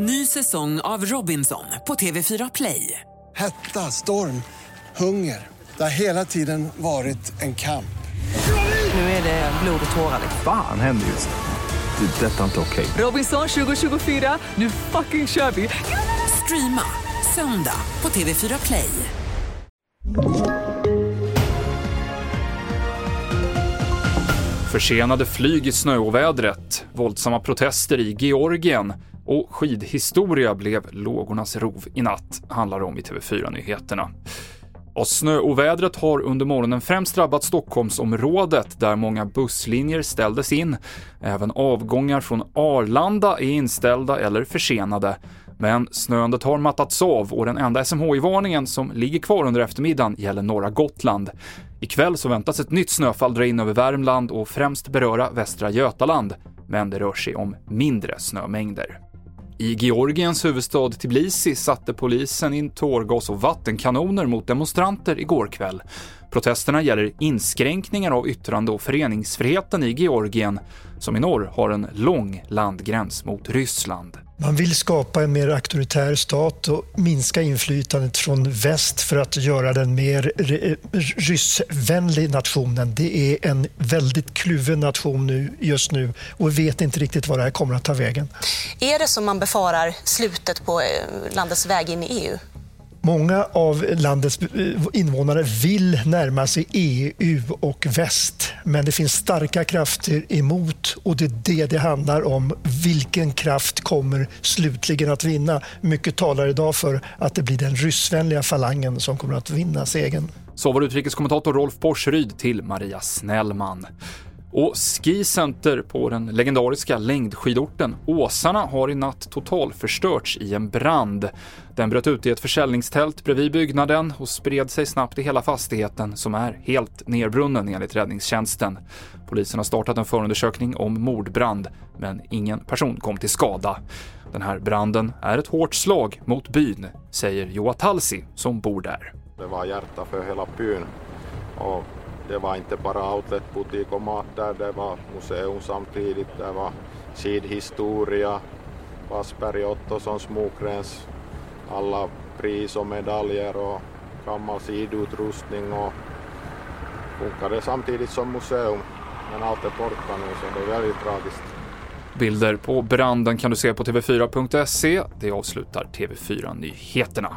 Ny säsong av Robinson på TV4 Play. Hetta, storm, hunger. Det har hela tiden varit en kamp. Nu är det blod och tårar. Fan händer just nu. Det. är Detta är inte okej. Robinson 2024, nu fucking kör vi! Streama söndag på TV4 Play. Försenade flyg i snöovädret, våldsamma protester i Georgien och skidhistoria blev lågornas rov i natt, handlar det om i TV4-nyheterna. Och snöovädret har under morgonen främst drabbat Stockholmsområdet där många busslinjer ställdes in. Även avgångar från Arlanda är inställda eller försenade. Men snöandet har mattats av och den enda SMHI-varningen som ligger kvar under eftermiddagen gäller norra Gotland. Ikväll så väntas ett nytt snöfall dra in över Värmland och främst beröra Västra Götaland, men det rör sig om mindre snömängder. I Georgiens huvudstad Tbilisi satte polisen in tårgas och vattenkanoner mot demonstranter igår kväll. Protesterna gäller inskränkningar av yttrande och föreningsfriheten i Georgien, som i norr har en lång landgräns mot Ryssland. Man vill skapa en mer auktoritär stat och minska inflytandet från väst för att göra den mer ryssvänlig nationen. Det är en väldigt kluven nation nu, just nu och vi vet inte riktigt var det här kommer att ta vägen. Är det som man befarar slutet på eh, landets väg in i EU? Många av landets eh, invånare vill närma sig EU och väst, men det finns starka krafter emot och det är det det handlar om. Vilken kraft kommer slutligen att vinna? Mycket talar idag för att det blir den ryssvänliga falangen som kommer att vinna segern. Så var utrikeskommentator Rolf Porseryd till Maria Snellman. Och skicenter på den legendariska längdskidorten Åsarna har i natt totalförstörts i en brand. Den bröt ut i ett försäljningstält bredvid byggnaden och spred sig snabbt i hela fastigheten som är helt nerbrunnen enligt räddningstjänsten. Polisen har startat en förundersökning om mordbrand, men ingen person kom till skada. Den här branden är ett hårt slag mot byn, säger Joa Talsi som bor där. Det var hjärta för hela byn och det var inte bara outletbutik och mat där, det var museum samtidigt, det var skidhistoria, Wassberg Ottosson, Smokrens, alla pris och medaljer och gammal sidutrustning och funkade samtidigt som museum. Men allt är borta nu så det är väldigt tragiskt. Bilder på branden kan du se på tv4.se. Det avslutar TV4-nyheterna.